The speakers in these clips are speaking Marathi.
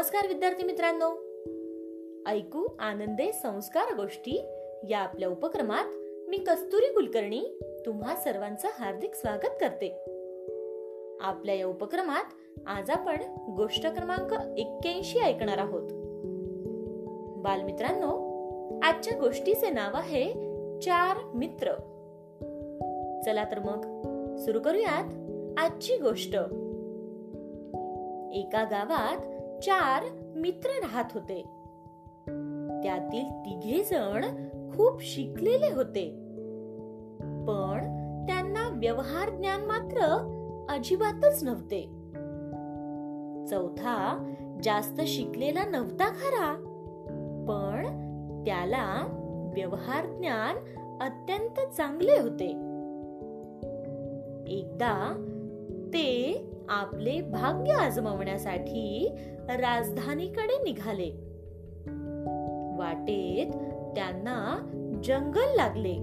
नमस्कार विद्यार्थी मित्रांनो. ऐकू आनंदे संस्कार गोष्टी या आपल्या उपक्रमात मी कस्तुरी कुलकर्णी तुम्हा सर्वांचं हार्दिक स्वागत करते. आपल्या या उपक्रमात आज आपण गोष्ट क्रमांक एक्क्याऐंशी ऐकणार आहोत. बालमित्रांनो आजच्या गोष्टीचे नाव आहे चार मित्र. चला तर मग सुरू करूयात आजची गोष्ट. एका गावात चार मित्र राहत होते. त्यातील तिघे जण खूप शिकलेले होते. पण त्यांना व्यवहार ज्ञान मात्र अजिबातच नव्हते. चौथा जास्त शिकलेला नव्हता खरा पण त्याला व्यवहार ज्ञान अत्यंत चांगले होते. एकदा ते आपले भाग्य आजमावण्यासाठी राजधानीकडे निघाले. वाटेत त्यांना जंगल लागले.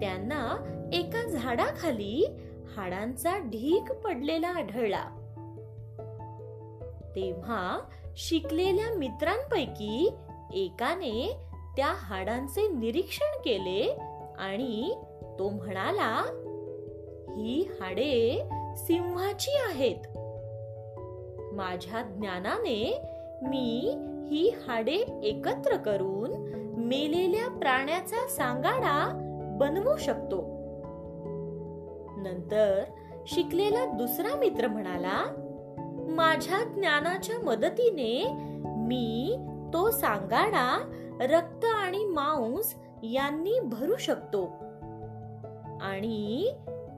त्यांना एका झाडाखाली हाडांचा ढीक पडलेला आढळला. तेव्हा शिकलेल्या मित्रांपैकी एकाने त्या हाडांचे निरीक्षण केले आणि तो म्हणाला ही हाडे सिंहाची आहेत. माझ्या ज्ञानाने मी ही हाडे एकत्र करून मेलेल्या प्राण्याचा सांगाडा बनवू शकतो. नंतर शिकलेला दुसरा मित्र म्हणाला माझ्या ज्ञानाच्या मदतीने मी तो सांगाडा रक्त आणि मांस यांनी भरू शकतो. आणि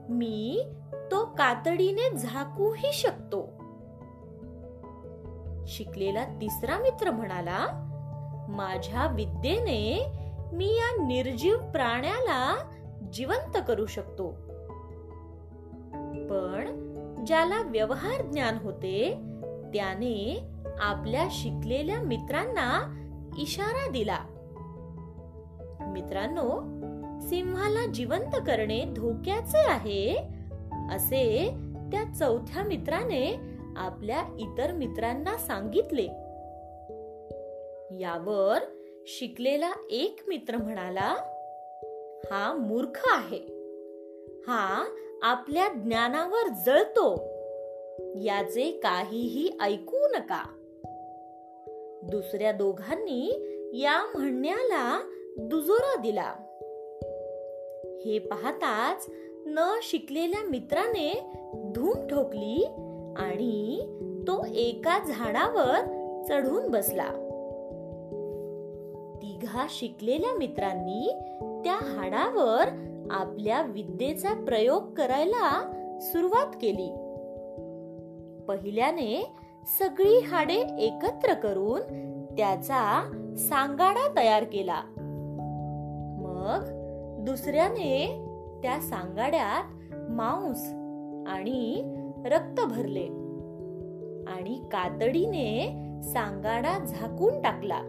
मी तो कातडीने झाकूही शकतो. शिकलेला तिसरा मित्र म्हणाला माझ्या विद्येने मी या निर्जीव प्राण्याला जिवंत करू शकतो. पण ज्याला व्यवहार ज्ञान होते त्याने आपल्या शिकलेल्या मित्रांना इशारा दिला. मित्रांनो सिंहाला जिवंत करणे धोक्याचे आहे असे त्या चौथ्या मित्राने आपल्या इतर मित्रांना सांगितले. यावर शिकलेला एक मित्र म्हणाला हा मूर्ख आहे. हा आपल्या ज्ञानावर जळतो. याचे काहीही ऐकू नका. दुसऱ्या दोघांनी या म्हणण्याला दुजोरा दिला. हे पाहताच न शिकलेल्या मित्राने धूम ठोकली आणि तो एका झाडावर चढून बसला. तिघा शिकलेल्या मित्रांनी त्या हाडावर आपल्या विद्येचा प्रयोग करायला सुरुवात केली. पहिल्याने सगळी हाडे एकत्र करून त्याचा सांगाडा तयार केला. दुसऱ्याने त्या सांगाड्यात मांस आणि रक्त भरले. आणि कातडीने सांगाडा झाकून टाकला.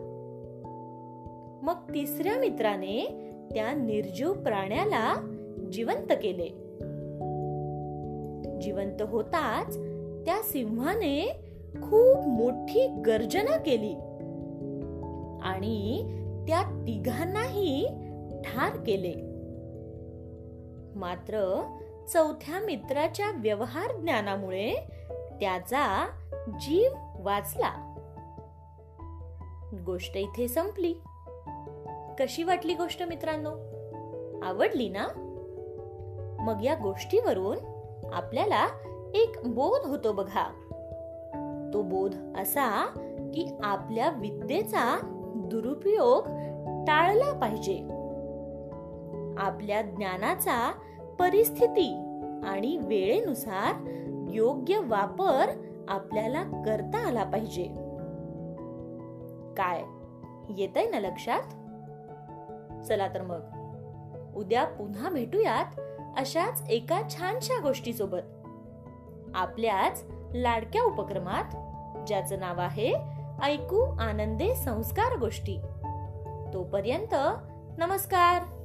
मग तिसऱ्या मित्राने त्या निर्जीव प्राण्याला जिवंत केले. जिवंत होताच त्या सिंहाने खूप मोठी गर्जना केली. आणि त्या तिघांना प्रहार केले. मात्र चौथ्या मित्राच्या व्यवहार ज्ञानामुळे त्याचा जीव वाचला. गोष्ट इथे संपली. कशी वाटली गोष्ट मित्रांनो? आवडली ना? मग या गोष्टीवरून आपल्याला एक बोध होतो बघा. तो बोध असा की आपल्या विद्येचा दुरुपयोग टाळला पाहिजे. आपल्या ज्ञानाचा परिस्थिती आणि वेळेनुसार योग्य वापर आपल्याला करता आला पाहिजे. काय? येत आहे ना लक्षात? चला तर मग. उद्या पुन्हा भेटूयात अशाच एका छानशा गोष्टी सोबत आपल्याच लाडक्या उपक्रमात ज्याचं नाव आहे ऐकू आनंदे संस्कार गोष्टी. तोपर्यंत नमस्कार!